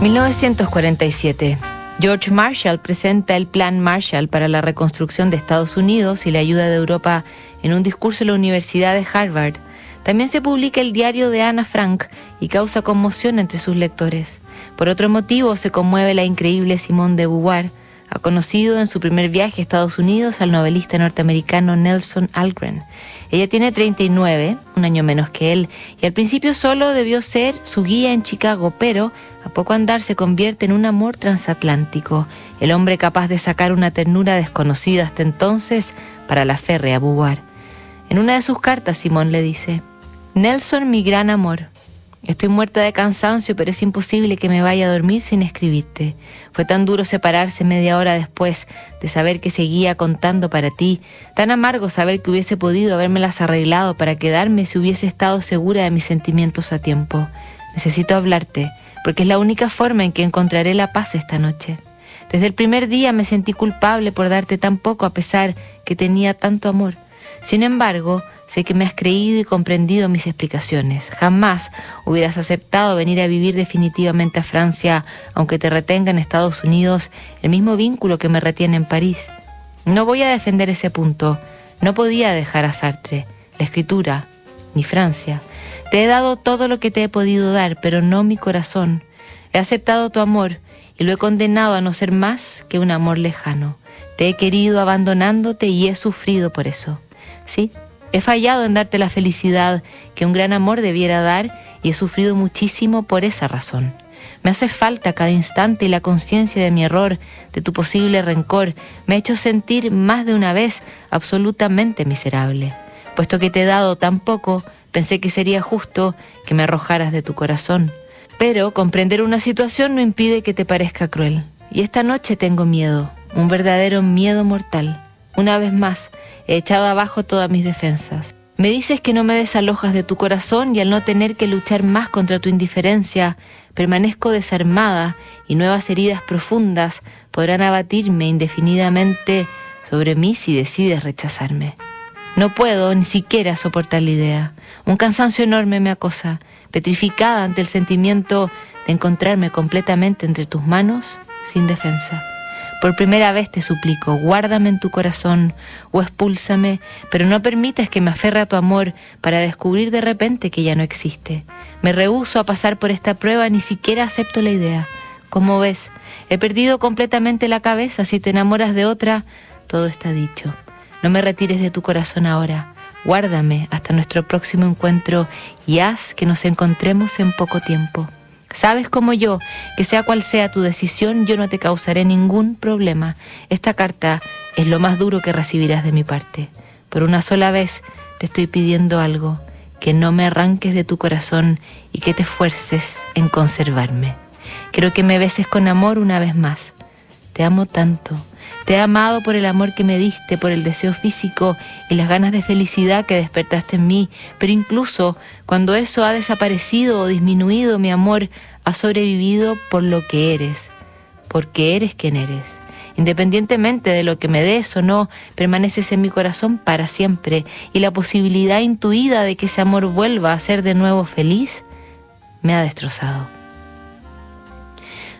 1947. George Marshall presenta el Plan Marshall para la reconstrucción de Estados Unidos y la ayuda de Europa en un discurso en la Universidad de Harvard. También se publica el diario de Anna Frank y causa conmoción entre sus lectores. Por otro motivo, se conmueve la increíble Simone de Beauvoir, ha conocido en su primer viaje a Estados Unidos al novelista norteamericano Nelson Algren. Ella tiene 39, un año menos que él, y al principio solo debió ser su guía en Chicago, pero a poco andar se convierte en un amor transatlántico, el hombre capaz de sacar una ternura desconocida hasta entonces para la férrea Beauvoir. En una de sus cartas, Simón le dice, Nelson, mi gran amor, Estoy muerta de cansancio, pero es imposible que me vaya a dormir sin escribirte. Fue tan duro separarse media hora después de saber que seguía contando para ti, tan amargo saber que hubiese podido habérmelas arreglado para quedarme si hubiese estado segura de mis sentimientos a tiempo. Necesito hablarte, porque es la única forma en que encontraré la paz esta noche. Desde el primer día me sentí culpable por darte tan poco a pesar que tenía tanto amor. Sin embargo, Sé que me has creído y comprendido mis explicaciones. Jamás hubieras aceptado venir a vivir definitivamente a Francia, aunque te retenga en Estados Unidos el mismo vínculo que me retiene en París. No voy a defender ese punto. No podía dejar a Sartre, la escritura, ni Francia. Te he dado todo lo que te he podido dar, pero no mi corazón. He aceptado tu amor y lo he condenado a no ser más que un amor lejano. Te he querido abandonándote y he sufrido por eso. Sí, He fallado en darte la felicidad que un gran amor debiera dar y he sufrido muchísimo por esa razón. Me hace falta cada instante y la conciencia de mi error, de tu posible rencor, me ha hecho sentir más de una vez absolutamente miserable. Puesto que te he dado tan poco, pensé que sería justo que me arrojaras de tu corazón. Pero comprender una situación no impide que te parezca cruel. Y esta noche tengo miedo, un verdadero miedo mortal. Una vez más, he echado abajo todas mis defensas. Me dices que no me desalojas de tu corazón y al no tener que luchar más contra tu indiferencia, permanezco desarmada y nuevas heridas profundas podrán abatirme indefinidamente sobre mí si decides rechazarme. No puedo ni siquiera soportar la idea. Un cansancio enorme me acosa, petrificada ante el sentimiento de encontrarme completamente entre tus manos sin defensa. Por primera vez te suplico, guárdame en tu corazón o expúlsame, pero no permitas que me aferre a tu amor para descubrir de repente que ya no existe. Me rehúso a pasar por esta prueba, ni siquiera acepto la idea. Como ves, he perdido completamente la cabeza. Si te enamoras de otra, todo está dicho. No me retires de tu corazón ahora. Guárdame hasta nuestro próximo encuentro y haz que nos encontremos en poco tiempo. Sabes como yo que sea cual sea tu decisión, yo no te causaré ningún problema. Esta carta es lo más duro que recibirás de mi parte. Por una sola vez te estoy pidiendo algo, que no me arranques de tu corazón y que te esfuerces en conservarme. Quiero que me beses con amor una vez más. Te amo tanto. Te he amado por el amor que me diste, por el deseo físico y las ganas de felicidad que despertaste en mí, pero incluso cuando eso ha desaparecido o disminuido, mi amor ha sobrevivido por lo que eres, porque eres quien eres. Independientemente de lo que me des o no, permaneces en mi corazón para siempre y la posibilidad intuida de que ese amor vuelva a ser de nuevo feliz me ha destrozado.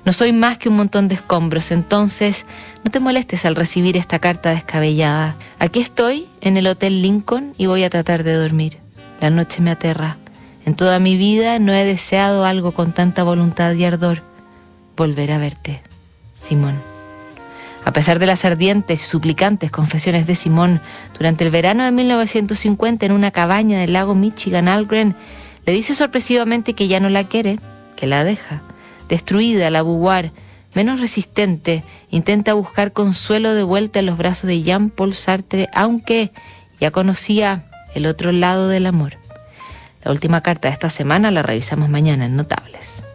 No soy más que un montón de escombros, entonces no te molestes al recibir esta carta descabellada. Aquí estoy, en el Hotel Lincoln, y voy a tratar de dormir. La noche me aterra. En toda mi vida no he deseado algo con tanta voluntad y ardor. Volver a verte. Simón. A pesar de las ardientes y suplicantes confesiones de Simón, durante el verano de 1950 en una cabaña del lago Michigan, Algren le dice sorpresivamente que ya no la quiere, que la deja Destruida, la Beauvoir, menos resistente, intenta buscar consuelo de vuelta en los brazos de Jean-Paul Sartre, aunque ya conocía el otro lado del amor. La última carta de esta semana la revisamos mañana en Notables.